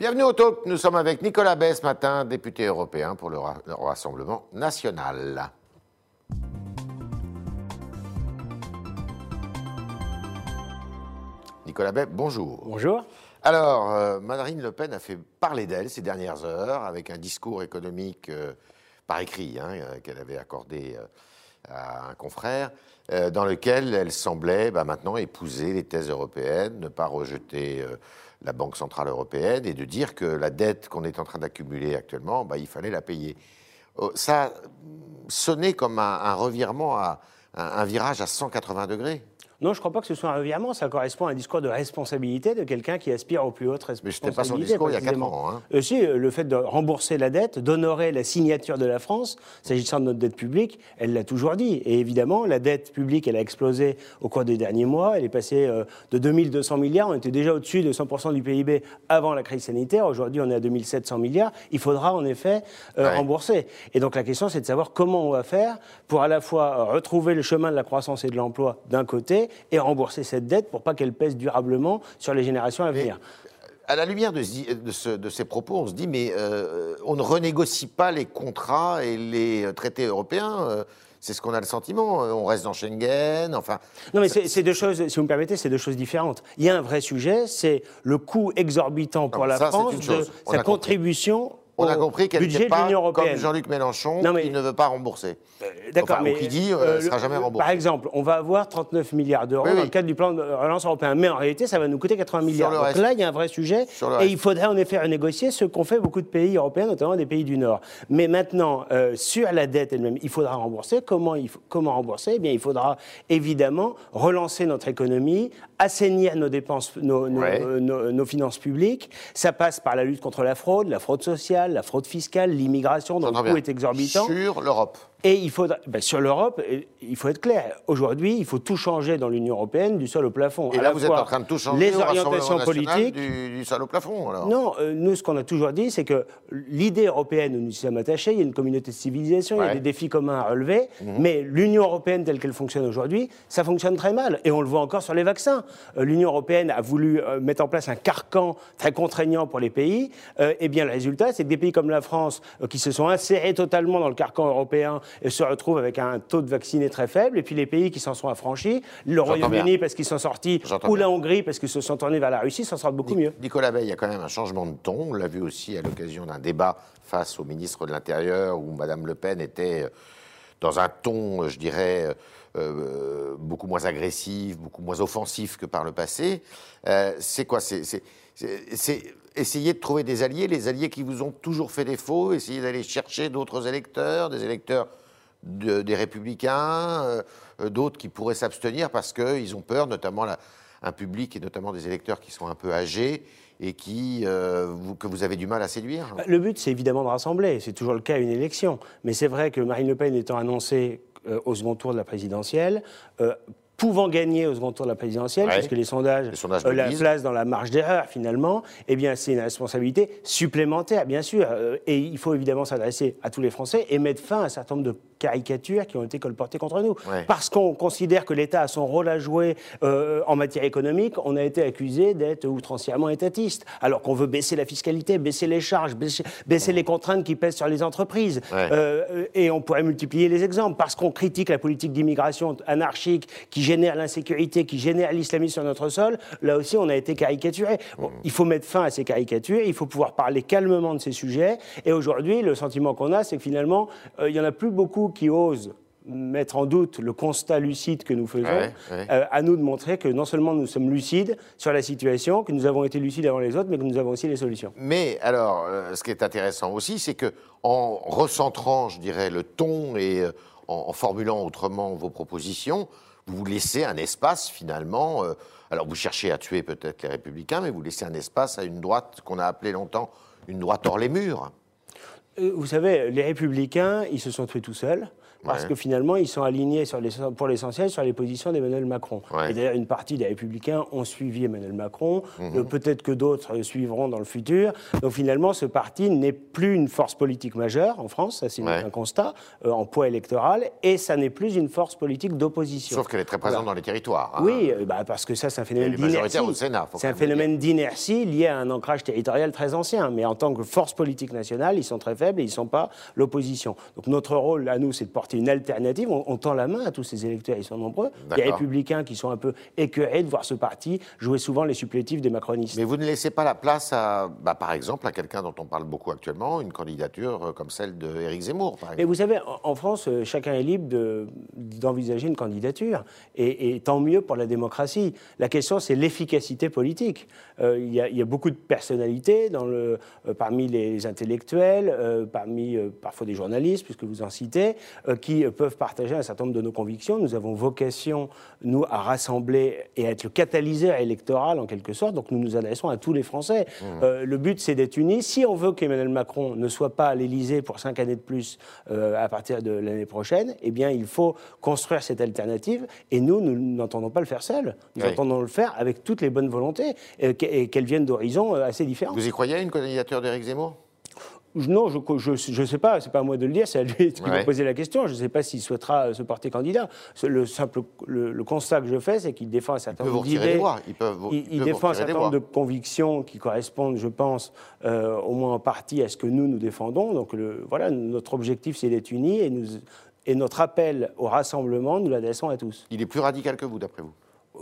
Bienvenue au Talk. Nous sommes avec Nicolas Bay ce matin, député européen pour le, Rassemblement national. Nicolas Bay, bonjour. Bonjour. Alors, euh, Marine Le Pen a fait parler d'elle ces dernières heures avec un discours économique euh, par écrit hein, euh, qu'elle avait accordé à un confrère, dans lequel elle semblait bah, maintenant épouser les thèses européennes, ne pas rejeter la Banque Centrale Européenne et de dire que la dette qu'on est en train d'accumuler actuellement, bah, il fallait la payer. Oh, ça sonnait comme un, revirement, un virage à 180 degrés. Non, je ne crois pas que ce soit un revirement. Ça correspond à un discours de responsabilité de quelqu'un qui aspire aux plus hautes responsabilités. Mais ce pas son discours il y a 4 ans. Hein. Euh, si, euh, le fait de rembourser la dette, d'honorer la signature de la France, s'agissant de notre dette publique, elle l'a toujours dit. Et évidemment, la dette publique, elle a explosé au cours des derniers mois. Elle est passée euh, de 2200 milliards. On était déjà au-dessus de 100% du PIB avant la crise sanitaire. Aujourd'hui, on est à 2700 milliards. Il faudra en effet rembourser. Et donc la question, c'est de savoir comment on va faire pour à la fois retrouver le chemin de la croissance et de l'emploi d'un côté et rembourser cette dette pour pas qu'elle pèse durablement sur les générations à venir. à la lumière de, de, ces propos, on se dit, mais euh, on ne renégocie pas les contrats et les traités européens euh, c'est ce qu'on a le sentiment. On reste dans Schengen, enfin. Non, mais c'est deux choses, si vous me permettez, c'est deux choses différentes. Il y a un vrai sujet, c'est le coût exorbitant pour la France de sa contribution on a compris qu'elle n'était pas comme Jean-Luc Mélenchon qui ne veut pas rembourser. Euh, d'accord, mais qui dit euh, ne sera jamais remboursé. Par exemple, on va avoir 39 milliards d'euros dans le cadre du plan de relance européen, mais en réalité, ça va nous coûter 80 milliards. Donc là, il y a un vrai sujet, et il faudrait en effet renégocier ce qu'ont fait beaucoup de pays européens, notamment des pays du Nord. Mais maintenant, euh, sur la dette elle-même, il faudra rembourser. Comment, il comment rembourser? Eh bien, il faudra évidemment relancer notre économie, assainir nos dépenses, nos, nos finances publiques. Ça passe par la lutte contre la fraude, la fraude sociale la fraude fiscale, l'immigration, dont le coût est exorbitant. Sur l'Europe. Et il faut, ben, sur l'Europe, il faut être clair. Aujourd'hui, il faut tout changer dans l'Union européenne, du sol au plafond. Et là, vous êtes en train de tout changer. Les orientations politiques. Du, sol au plafond, alors. Non, euh, nous, ce qu'on a toujours dit, c'est que l'idée européenne où nous sommes attachés, il y a une communauté de civilisation, il y a des défis communs à relever, mhm. mais l'Union européenne telle qu'elle fonctionne aujourd'hui, ça fonctionne très mal. Et on le voit encore sur les vaccins. Euh, L'Union européenne a voulu euh, mettre en place un carcan très contraignant pour les pays. eh bien, le résultat, c'est que des pays comme la France, qui se sont insérés totalement dans le carcan européen, et se retrouvent avec un taux de vaccinés très faible. Et puis les pays qui s'en sont affranchis, le Royaume-Uni parce qu'ils sont sortis, ou la Hongrie parce qu'ils se sont tournés vers la Russie, s'en sortent beaucoup mieux. Nicolas Bay, il y a quand même un changement de ton. On l'a vu aussi à l'occasion d'un débat face au ministre de l'Intérieur où Mme Le Pen était euh, dans un ton, je dirais, euh, euh, beaucoup moins agressif, beaucoup moins offensif que par le passé. c'est quoi? C'est essayer de trouver des alliés, les alliés qui vous ont toujours fait défaut, essayer d'aller chercher d'autres électeurs, des électeurs des républicains, euh, d'autres qui pourraient s'abstenir parce qu'ils ont peur, notamment un public et notamment des électeurs qui sont un peu âgés et qui, euh, que vous avez du mal à séduire Le but, c'est évidemment de rassembler. C'est toujours le cas à une élection. Mais c'est vrai que Marine Le Pen étant annoncée euh, au second tour de la présidentielle, pouvant gagner au second tour de la présidentielle, puisque les sondages, euh, la place dans la marge d'erreur finalement, eh bien c'est une responsabilité supplémentaire, bien sûr. Euh, et il faut évidemment s'adresser à tous les Français et mettre fin à un certain nombre de caricatures qui ont été colportées contre nous. Parce qu'on considère que l'État a son rôle à jouer euh, en matière économique, on a été accusé d'être outrancièrement étatiste, alors qu'on veut baisser la fiscalité, baisser les charges, baisser, les contraintes qui pèsent sur les entreprises. et on pourrait multiplier les exemples. Parce qu'on critique la politique d'immigration anarchique qui génère l'insécurité, qui génère l'islamisme sur notre sol, là aussi on a été caricaturé. Mmh. il faut mettre fin à ces caricatures, il faut pouvoir parler calmement de ces sujets. Et aujourd'hui, le sentiment qu'on a, c'est que finalement, euh, il n'y en a plus beaucoup qui osent mettre en doute le constat lucide que nous faisons, euh, à nous de montrer que non seulement nous sommes lucides sur la situation, que nous avons été lucides avant les autres, mais que nous avons aussi les solutions. Mais alors, euh, ce qui est intéressant aussi, c'est que en recentrant, je dirais, le ton et en, formulant autrement vos propositions, vous laissez un espace finalement. Euh, alors vous cherchez à tuer peut-être les républicains, mais vous laissez un espace à une droite qu'on a appelée longtemps une droite hors les murs. Euh, vous savez, les républicains, ils se sont tués tout seuls parce que finalement, ils sont alignés sur les, pour l'essentiel sur les positions d'Emmanuel Macron. Et d'ailleurs, une partie des Républicains ont suivi Emmanuel Macron. Mhm. Euh, peut-être que d'autres suivront dans le futur. Donc finalement, ce parti n'est plus une force politique majeure en France, ça c'est un constat, euh, en poids électoral, et ça n'est plus une force politique d'opposition. Sauf qu'elle est très présente dans les territoires. Hein. Oui, bah, parce que ça, c'est un phénomène d'inertie. C'est un phénomène d'inertie lié à un ancrage territorial très ancien. Mais en tant que force politique nationale, ils sont très faibles et ils ne sont pas l'opposition. Donc notre rôle à nous, c'est de porter une alternative. On, tend la main à tous ces électeurs, ils sont nombreux. Il y a les républicains qui sont un peu écœurés de voir ce parti jouer souvent les supplétifs des macronistes. Mais vous ne laissez pas la place à, bah, par exemple, à quelqu'un dont on parle beaucoup actuellement, une candidature euh, comme celle d'Éric Zemmour, par exemple. Mais vous savez, en, France, euh, chacun est libre d'envisager une candidature. Et, tant mieux pour la démocratie. La question, c'est l'efficacité politique. Euh, il, y a, beaucoup de personnalités dans le, parmi les intellectuels, parmi parfois des journalistes, puisque vous en citez, qui peuvent partager un certain nombre de nos convictions. Nous avons vocation, nous, à rassembler et à être le catalyseur électoral, en quelque sorte. Donc nous nous adressons à tous les Français. Mmh. Euh, le but, c'est d'être unis. Si on veut qu'Emmanuel Macron ne soit pas à l'Élysée pour cinq années de plus euh, à partir de l'année prochaine, eh bien, il faut construire cette alternative. Et nous, nous n'entendons pas le faire seul. Nous entendons le faire avec toutes les bonnes volontés et qu'elles viennent d'horizons euh, assez différents. Vous y croyez à une candidature d'Éric Zemmour? Non, je ne sais pas, c'est pas à moi de le dire, c'est à lui qui m'a posé la question. Je ne sais pas s'il souhaitera euh, se porter candidat. Le simple le, constat que je fais, c'est qu'il défend un certain nombre d'idées. Il, il, défend un certain nombre de convictions qui correspondent, je pense, euh, au moins en partie à ce que nous nous défendons. Donc le, voilà, notre objectif, c'est d'être unis et, nous, et notre appel au rassemblement, nous l'adressons à tous. Il est plus radical que vous, d'après vous?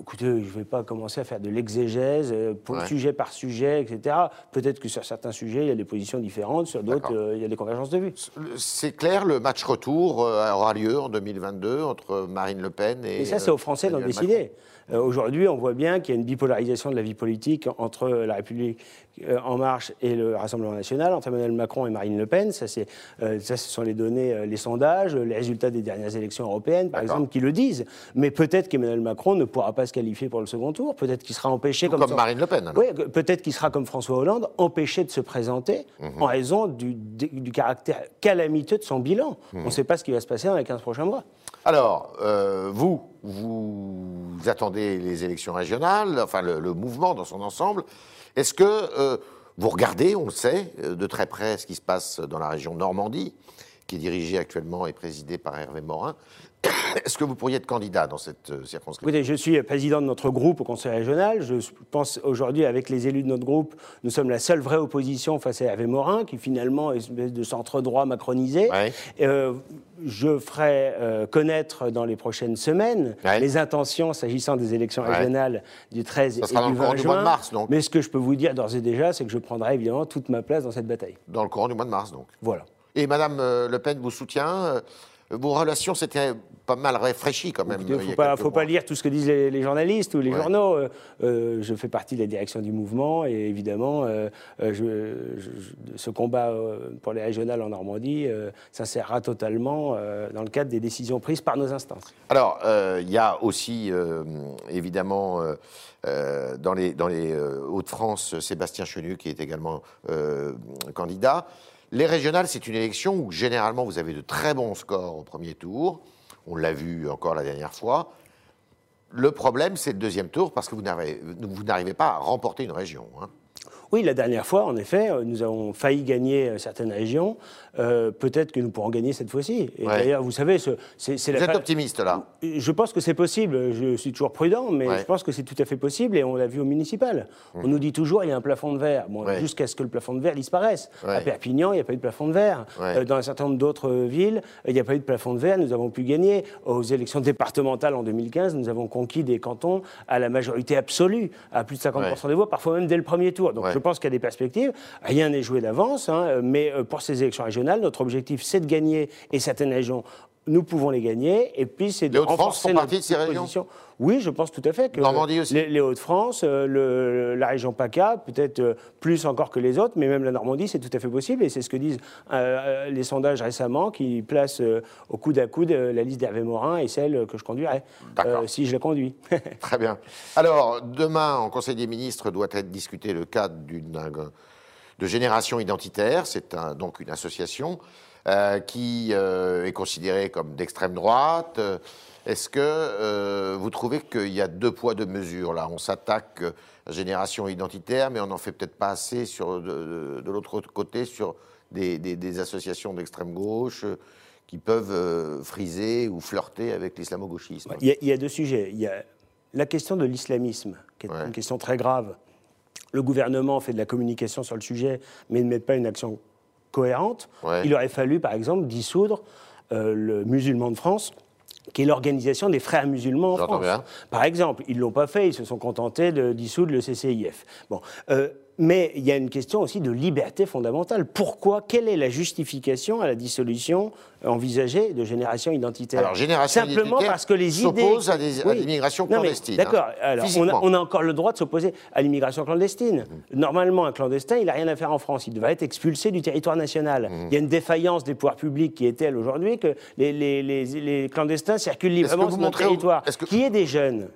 Écoutez, je ne vais pas commencer à faire de l'exégèse, euh, sujet par sujet, etc. Peut-être que sur certains sujets, il y a des positions différentes, sur d'autres, euh, il y a des convergences de vues. C'est clair, le match retour euh, aura lieu en 2022 entre Marine Le Pen et. Et ça, c'est aux Français d'en décider. Euh, aujourd'hui, on voit bien qu'il y a une bipolarisation de la vie politique entre la République euh, en marche et le Rassemblement national, entre Emmanuel Macron et Marine Le Pen. Ça, euh, ça ce sont les données, les sondages, les résultats des dernières élections européennes, par exemple, qui le disent. Mais peut-être qu'Emmanuel Macron ne pourra pas se qualifier pour le second tour. Peut-être qu'il sera empêché, comme, comme Marine Le Pen. Oui, peut-être qu'il sera comme François Hollande, empêché de se présenter mhm. en raison du, du, caractère calamiteux de son bilan. Mhm. On ne sait pas ce qui va se passer dans les 15 prochains mois. Alors, vous, vous attendez les élections régionales, enfin le, mouvement dans son ensemble. Est-ce que euh, vous regardez, on le sait, euh, de très près ce qui se passe dans la région Normandie, qui est dirigée actuellement et présidée par Hervé Morin Est-ce que vous pourriez être candidat dans cette euh, circonscription? Écoutez, je suis président de notre groupe au Conseil régional. Je pense aujourd'hui, avec les élus de notre groupe, nous sommes la seule vraie opposition face à Hervé Morin, qui finalement est une espèce de centre-droit macronisé. Euh, je ferai euh, connaître dans les prochaines semaines les intentions s'agissant des élections régionales du 13 et du 20 juin. mois de mars, donc. Mais ce que je peux vous dire d'ores et déjà, c'est que je prendrai évidemment toute ma place dans cette bataille. Dans le courant du mois de mars, donc. Voilà. Et Madame Le Pen vous soutient? Vos relations s'étaient pas mal réfléchies quand même. Il ne faut, pas, faut pas, lire tout ce que disent les, journalistes ou les journaux. Euh, euh, je fais partie de la direction du mouvement et évidemment, euh, ce combat pour les régionales en Normandie s'insérera totalement dans le cadre des décisions prises par nos instances. Alors, il y a aussi évidemment dans les, dans les Hauts-de-France Sébastien Chenu qui est également candidat. Les régionales, c'est une élection où généralement vous avez de très bons scores au premier tour. On l'a vu encore la dernière fois. Le problème, c'est le deuxième tour parce que vous n'arrivez pas à remporter une région. Hein. Oui, la dernière fois, en effet, euh, nous avons failli gagner euh, certaines régions. Euh, peut-être que nous pourrons gagner cette fois-ci. Et d'ailleurs, vous savez, c'est Vous êtes optimiste, là Je pense que c'est possible. Je suis toujours prudent, mais je pense que c'est tout à fait possible. Et on l'a vu au municipal. On mmh. nous dit toujours il y a un plafond de verre. Bon, Jusqu'à ce que le plafond de verre disparaisse. À Perpignan, il n'y a pas eu de plafond de verre. dans un certain nombre d'autres villes, il n'y a pas eu de plafond de verre. Nous avons pu gagner. Aux élections départementales en 2015, nous avons conquis des cantons à la majorité absolue, à plus de 50% des voix, parfois même dès le premier tour. Donc je pense qu'il y a des perspectives. Rien n'est joué d'avance, hein, mais euh, pour ces élections régionales, notre objectif, c'est de gagner, et certaines régions nous pouvons les gagner, et puis c'est de renforcer notre de ces position. Oui, je pense tout à fait que Normandie aussi. les, Hauts-de-France, euh, la région PACA, peut-être euh, plus encore que les autres, mais même la Normandie, c'est tout à fait possible, et c'est ce que disent les sondages récemment, qui placent au coude à coude la liste d'Hervé Morin et celle que je conduirai, si je la conduis. Très bien. Alors, demain, en Conseil des ministres, doit être discuté le cadre d'une de génération identitaire, c'est donc une association. Qui est considéré comme d'extrême droite. Est-ce que vous trouvez qu'il y a deux poids, deux mesures là? On s'attaque à génération identitaire, mais on n'en fait peut-être pas assez sur, de, l'autre côté sur des, associations d'extrême gauche qui peuvent friser ou flirter avec l'islamo-gauchisme? Il, il y, a deux sujets. Il y a la question de l'islamisme, qui est une question très grave. Le gouvernement fait de la communication sur le sujet, mais ne met pas une action cohérente. Il aurait fallu, par exemple, dissoudre euh, le musulman de France, qui est l'organisation des frères musulmans en France. Par exemple, ils ne l'ont pas fait, ils se sont contentés de dissoudre le CCIF. Bon, euh, mais il y a une question aussi de liberté fondamentale. Pourquoi? Quelle est la justification à la dissolution envisagée de génération identitaire? Alors, génération Simplement parce que les idées. s'oppose à, l'immigration clandestine. D'accord. on, a encore le droit de s'opposer à l'immigration clandestine. Mmh. Normalement, un clandestin, il n'a rien à faire en France. Il devrait être expulsé du territoire national. Mmh. Il y a une défaillance des pouvoirs publics qui est telle aujourd'hui que les, clandestins circulent librement sur notre territoire. Qui est des jeunes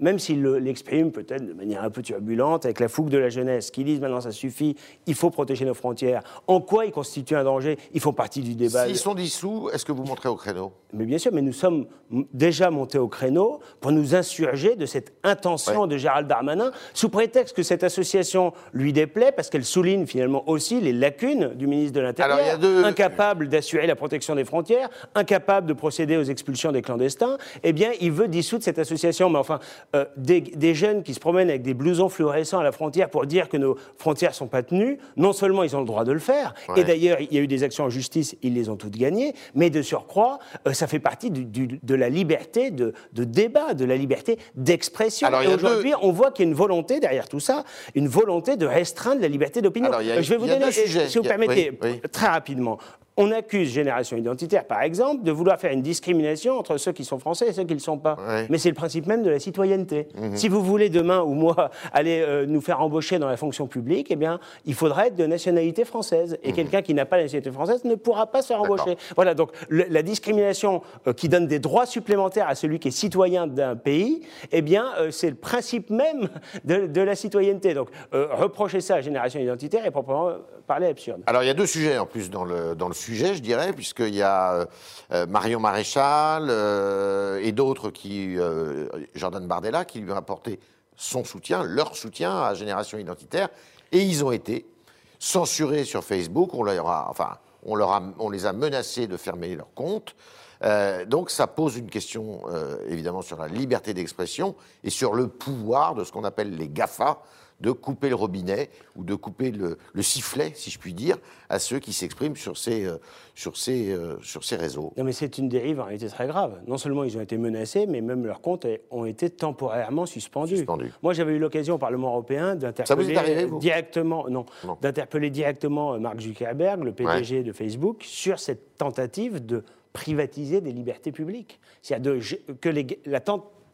même s'ils l'expriment peut-être de manière un peu turbulente, avec la fougue de la jeunesse, qui disent maintenant ça suffit, il faut protéger nos frontières. En quoi ils constituent un danger? Ils font partie du débat. S'ils sont dissous, est-ce que vous montrez au créneau? Mais bien sûr, mais nous sommes déjà montés au créneau pour nous insurger de cette intention de Gérald Darmanin, sous prétexte que cette association lui déplaît, parce qu'elle souligne finalement aussi les lacunes du ministre de l'Intérieur, incapable d'assurer la protection des frontières, incapable de procéder aux expulsions des clandestins. Eh bien, il veut dissoudre cette association. Mais enfin, euh, des, jeunes qui se promènent avec des blousons fluorescents à la frontière pour dire que nos frontières sont pas tenues, non seulement ils ont le droit de le faire, et d'ailleurs il y a eu des actions en justice, ils les ont toutes gagnées, mais de surcroît, euh, ça fait partie de la liberté de, débat, de la liberté d'expression. Et aujourd'hui, on voit qu'il y a une volonté derrière tout ça, une volonté de restreindre la liberté d'opinion. Je vais vous donner, si vous permettez, très rapidement. On accuse Génération Identitaire, par exemple, de vouloir faire une discrimination entre ceux qui sont français et ceux qui ne le sont pas. Mais c'est le principe même de la citoyenneté. Mhm. Si vous voulez demain ou moi aller euh, nous faire embaucher dans la fonction publique, eh bien, il faudra être de nationalité française. Et mhm. quelqu'un qui n'a pas la nationalité française ne pourra pas se faire embaucher. Voilà, donc la discrimination euh, qui donne des droits supplémentaires à celui qui est citoyen d'un pays, eh bien, euh, c'est le principe même de, la citoyenneté. Donc, reprocher ça à Génération Identitaire est proprement parler absurde. Alors, il y a deux sujets en plus dans le, dans le sujet je dirais, puisqu'il y a euh, Marion Maréchal euh, et d'autres qui, euh, Jordan Bardella, qui lui ont apporté son soutien, leur soutien à Génération Identitaire, et ils ont été censurés sur Facebook. On leur a, enfin, on, les a menacés de fermer leur compte. donc ça pose une question évidemment sur la liberté d'expression et sur le pouvoir de ce qu'on appelle les GAFA, de couper le robinet ou de couper le, sifflet, si je puis dire, à ceux qui s'expriment sur ces, euh, sur, ces, euh, sur ces réseaux. Non, mais c'est une dérive en réalité très grave. Non seulement ils ont été menacés, mais même leurs comptes ont été temporairement suspendus. Moi, j'avais eu l'occasion au Parlement européen d'interpeller directement, non, d'interpeller directement euh, Mark Zuckerberg, le PDG de Facebook, sur cette tentative de privatiser des libertés publiques. C'est-à-dire que les, la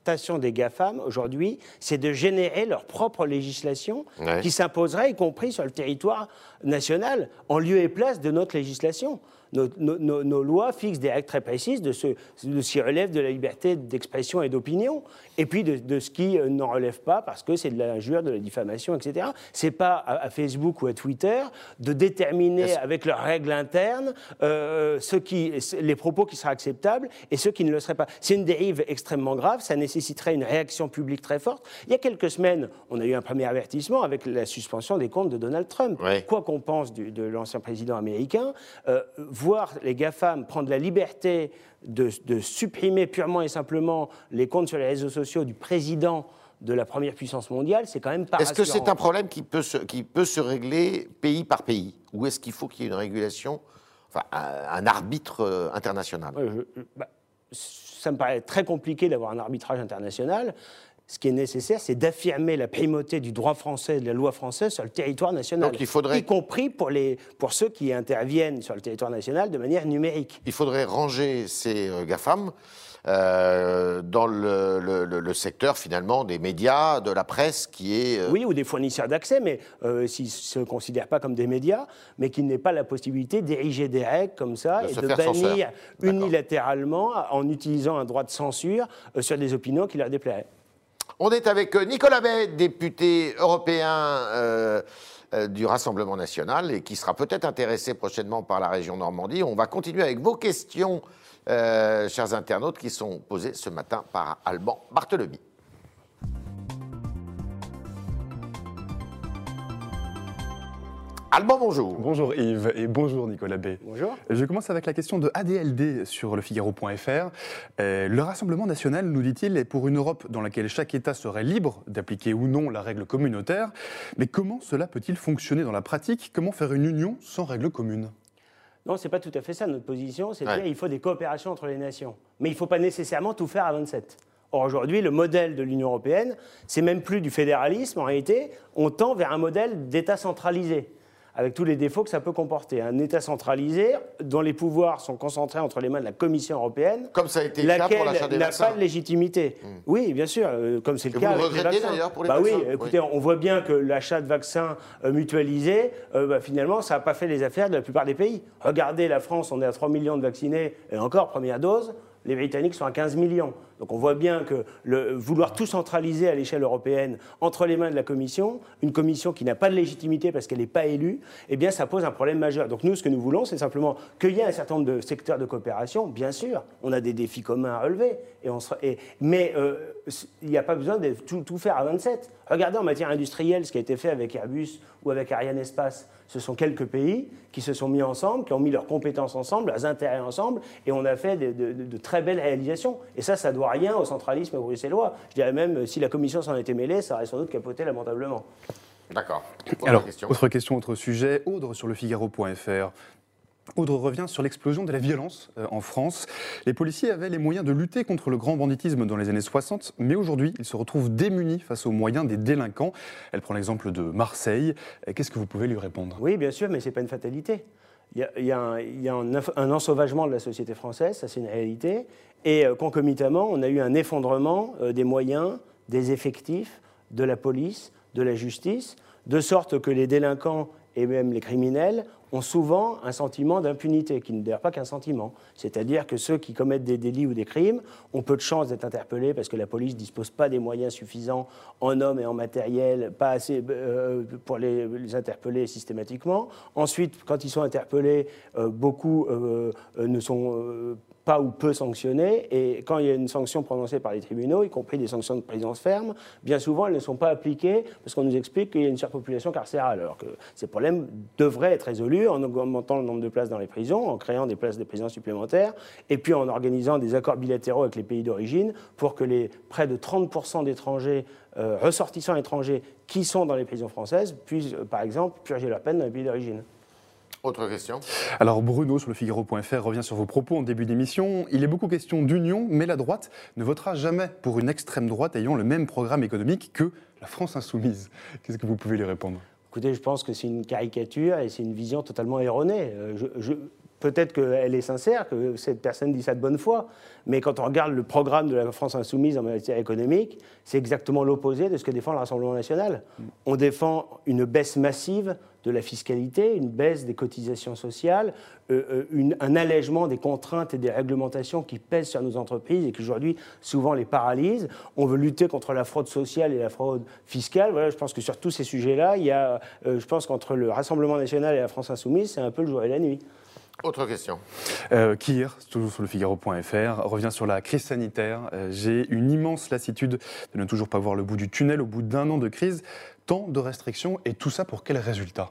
tentative des GAFAM aujourd'hui, c'est de générer leur propre législation qui s'imposerait, y compris sur le territoire national, en lieu et place de notre législation nos, lois fixent des règles très précises de ce, qui relève de la liberté d'expression et d'opinion, et puis de, ce qui euh, n'en relève pas parce que c'est de l'injure, de la diffamation, etc. C'est pas à, Facebook ou à Twitter de déterminer avec leurs règles internes euh, ce qui, les propos qui seraient acceptables et ceux qui ne le seraient pas. C'est une dérive extrêmement grave, ça nécessiterait une réaction publique très forte. Il y a quelques semaines, on a eu un premier avertissement avec la suspension des comptes de Donald Trump. Quoi qu'on pense de l'ancien président américain, euh, voir les GAFAM prendre la liberté de, supprimer purement et simplement les comptes sur les réseaux sociaux du président de la première puissance mondiale, c'est quand même pas Est-ce que c'est un problème qui peut, se, qui peut se régler pays par pays? Ou est-ce qu'il faut qu'il y ait une régulation, enfin un, arbitre euh, international? Bah, Ça me paraît très compliqué d'avoir un arbitrage international ce qui est nécessaire, c'est d'affirmer la primauté du droit français et de la loi française sur le territoire national. il faudrait... Y compris pour, les, pour ceux qui interviennent sur le territoire national de manière numérique. Il faudrait ranger ces euh, GAFAM euh, dans le, secteur finalement des médias, de la presse qui est... Euh, oui, ou des fournisseurs d'accès, mais s'ils ne se considèrent pas comme des médias, mais qui n'aient pas la possibilité d'ériger des règles comme ça et de bannir unilatéralement en utilisant un droit de censure sur des opinions qui leur déplairaient. On est avec euh, Nicolas Bay, député européen euh, du Rassemblement national et qui sera peut-être intéressé prochainement par la région Normandie. On va continuer avec vos questions, chers internautes, qui sont posées ce matin par Alban Barthelemy. Alban, bonjour. Bonjour Yves et bonjour Nicolas B. Bonjour. Je commence avec la question de ADLD sur le Figaro.fr. Euh, le Rassemblement national, nous dit-il, est pour une Europe dans laquelle chaque État serait libre d'appliquer ou non la règle communautaire. Mais comment cela peut-il fonctionner dans la pratique? Comment faire une union sans règle commune? Non, ce n'est pas tout à fait ça notre position. C'est dire qu'il faut des coopérations entre les nations. Mais il ne faut pas nécessairement tout faire à 27. Or, aujourd'hui, le modèle de l'Union européenne, c'est même plus du fédéralisme. En réalité, on tend vers un modèle d'État centralisé avec tous les défauts que ça peut comporter. Un État centralisé dont les pouvoirs sont concentrés entre les mains de la Commission européenne, comme ça a été le cas pour l'achat des n'a pas de légitimité. Hmm. Oui, bien sûr, euh, comme c'est le cas vous avec les vaccins. pour les bah vaccins. Oui, écoutez, on voit bien que l'achat de vaccins euh, mutualisés, euh, bah, finalement, ça n'a pas fait les affaires de la plupart des pays. Regardez la France, on est à 3 millions de vaccinés, et encore première dose les Britanniques sont à 15 millions. Donc on voit bien que le, vouloir tout centraliser à l'échelle européenne entre les mains de la Commission, une Commission qui n'a pas de légitimité parce qu'elle n'est pas élue, eh bien ça pose un problème majeur. Donc nous, ce que nous voulons, c'est simplement qu'il y ait un certain nombre de secteurs de coopération. Bien sûr, on a des défis communs à relever, mais euh, il n'y a pas besoin de tout, faire à 27. Regardez en matière industrielle ce qui a été fait avec Airbus ou avec Ariane Espace. Ce sont quelques pays qui se sont mis ensemble, qui ont mis leurs compétences ensemble, leurs intérêts ensemble, et on a fait de, très belles réalisations. Et ça, ça ne doit rien au centralisme bruxellois. Je dirais même, si la Commission s'en était mêlée, ça aurait sans doute capoté lamentablement. D'accord. Alors, autre question, autre sujet. Audre sur le Figaro.fr. Audre revient sur l'explosion de la violence euh, en France. Les policiers avaient les moyens de lutter contre le grand banditisme dans les années 60, mais aujourd'hui, ils se retrouvent démunis face aux moyens des délinquants. Elle prend l'exemple de Marseille. Euh, qu'est-ce que vous pouvez lui répondre? Oui, bien sûr, mais ce n'est pas une fatalité. Il y a, un, ensauvagement de la société française, ça c'est une réalité, et euh, concomitamment, on a eu un effondrement des moyens, des effectifs, de la police, de la justice, de sorte que les délinquants et même les criminels ont souvent un sentiment d'impunité, qui ne d'ailleurs pas qu'un sentiment. C'est-à-dire que ceux qui commettent des délits ou des crimes ont peu de chances d'être interpellés parce que la police ne dispose pas des moyens suffisants en hommes et en matériel, pas assez euh, pour les, interpeller systématiquement. Ensuite, quand ils sont interpellés, euh, beaucoup euh, ne sont pas ou peu sanctionnées. Et quand il y a une sanction prononcée par les tribunaux, y compris des sanctions de présence ferme, bien souvent elles ne sont pas appliquées parce qu'on nous explique qu'il y a une surpopulation carcérale. Alors que ces problèmes devraient être résolus en augmentant le nombre de places dans les prisons, en créant des places de prison supplémentaires, et puis en organisant des accords bilatéraux avec les pays d'origine pour que les près de 30% d'étrangers euh, ressortissants étrangers qui sont dans les prisons françaises puissent, euh, par exemple, purger leur peine dans les pays d'origine. Autre question Alors Bruno sur le Figaro.fr revient sur vos propos en début d'émission. Il est beaucoup question d'union, mais la droite ne votera jamais pour une extrême droite ayant le même programme économique que la France insoumise. Qu'est-ce que vous pouvez lui répondre? Écoutez, je pense que c'est une caricature et c'est une vision totalement erronée. Euh, Peut-être qu'elle est sincère, que cette personne dit ça de bonne foi, mais quand on regarde le programme de la France insoumise en matière économique, c'est exactement l'opposé de ce que défend le Rassemblement national. On défend une baisse massive de la fiscalité, une baisse des cotisations sociales, euh, euh, un allègement des contraintes et des réglementations qui pèsent sur nos entreprises et qui aujourd'hui souvent les paralysent. On veut lutter contre la fraude sociale et la fraude fiscale. Voilà, je pense que sur tous ces sujets-là, il y a, euh, je pense qu'entre le Rassemblement national et la France insoumise, c'est un peu le jour et la nuit. Autre question. Euh, Kir, toujours sur le Figaro.fr, revient sur la crise sanitaire. Euh, j'ai une immense lassitude de ne toujours pas voir le bout du tunnel au bout d'un an de crise. Tant de restrictions et tout ça pour quel résultat?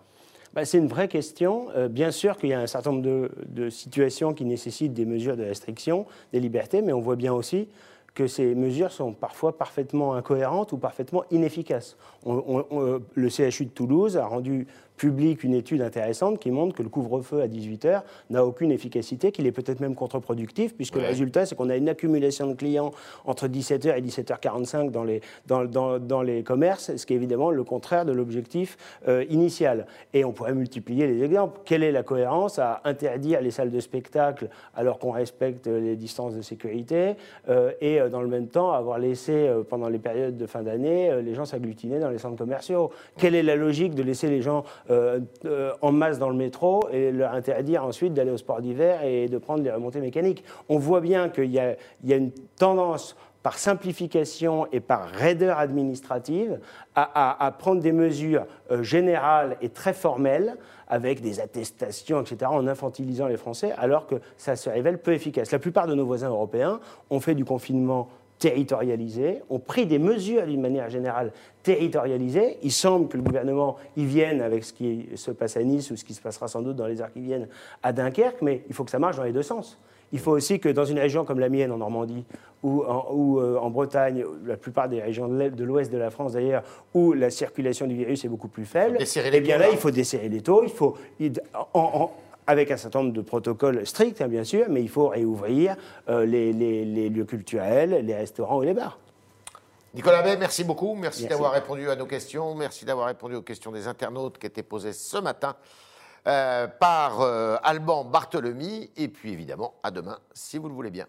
Bah, c'est une vraie question. Euh, bien sûr qu'il y a un certain nombre de, de, situations qui nécessitent des mesures de restriction des libertés, mais on voit bien aussi que ces mesures sont parfois parfaitement incohérentes ou parfaitement inefficaces. le CHU de Toulouse a rendu publique une étude intéressante qui montre que le couvre-feu à 18h n'a aucune efficacité, qu'il est peut-être même contre-productif, puisque le résultat, c'est qu'on a une accumulation de clients entre 17h et 17h45 dans les, dans, dans, dans les commerces, ce qui est évidemment le contraire de l'objectif euh, initial. Et on pourrait multiplier les exemples. Quelle est la cohérence à interdire les salles de spectacle alors qu'on respecte les distances de sécurité euh, et euh, dans le même temps avoir laissé pendant les périodes de fin d'année les gens s'agglutiner dans les centres commerciaux? Quelle est la logique de laisser les gens euh, euh, en masse dans le métro et leur interdire ensuite d'aller au sport d'hiver et de prendre les remontées mécaniques. On voit bien qu'il y, a une tendance par simplification et par raideur administrative, à, prendre des mesures euh, générales et très formelles, avec des attestations, etc., en infantilisant les Français, alors que ça se révèle peu efficace. La plupart de nos voisins européens ont fait du confinement territorialisé, ont pris des mesures d'une manière générale territorialisées. Il semble que le gouvernement y vienne avec ce qui se passe à Nice ou ce qui se passera sans doute dans les heures qui viennent à Dunkerque, mais il faut que ça marche dans les deux sens. Il faut aussi que dans une région comme la mienne, en Normandie, ou en, euh, Bretagne, la plupart des régions de l'ouest de la France d'ailleurs, où la circulation du virus est beaucoup plus faible, eh bien là, il faut desserrer les taux, il faut, avec un certain nombre de protocoles stricts, hein, bien sûr, mais il faut réouvrir euh, les, lieux culturels, les restaurants et les bars. Nicolas Bay, merci beaucoup. Merci, d'avoir répondu à nos questions. Merci d'avoir répondu aux questions des internautes qui étaient posées ce matin euh, par euh, Alban Barthelemy. Et puis évidemment, à demain, si vous le voulez bien.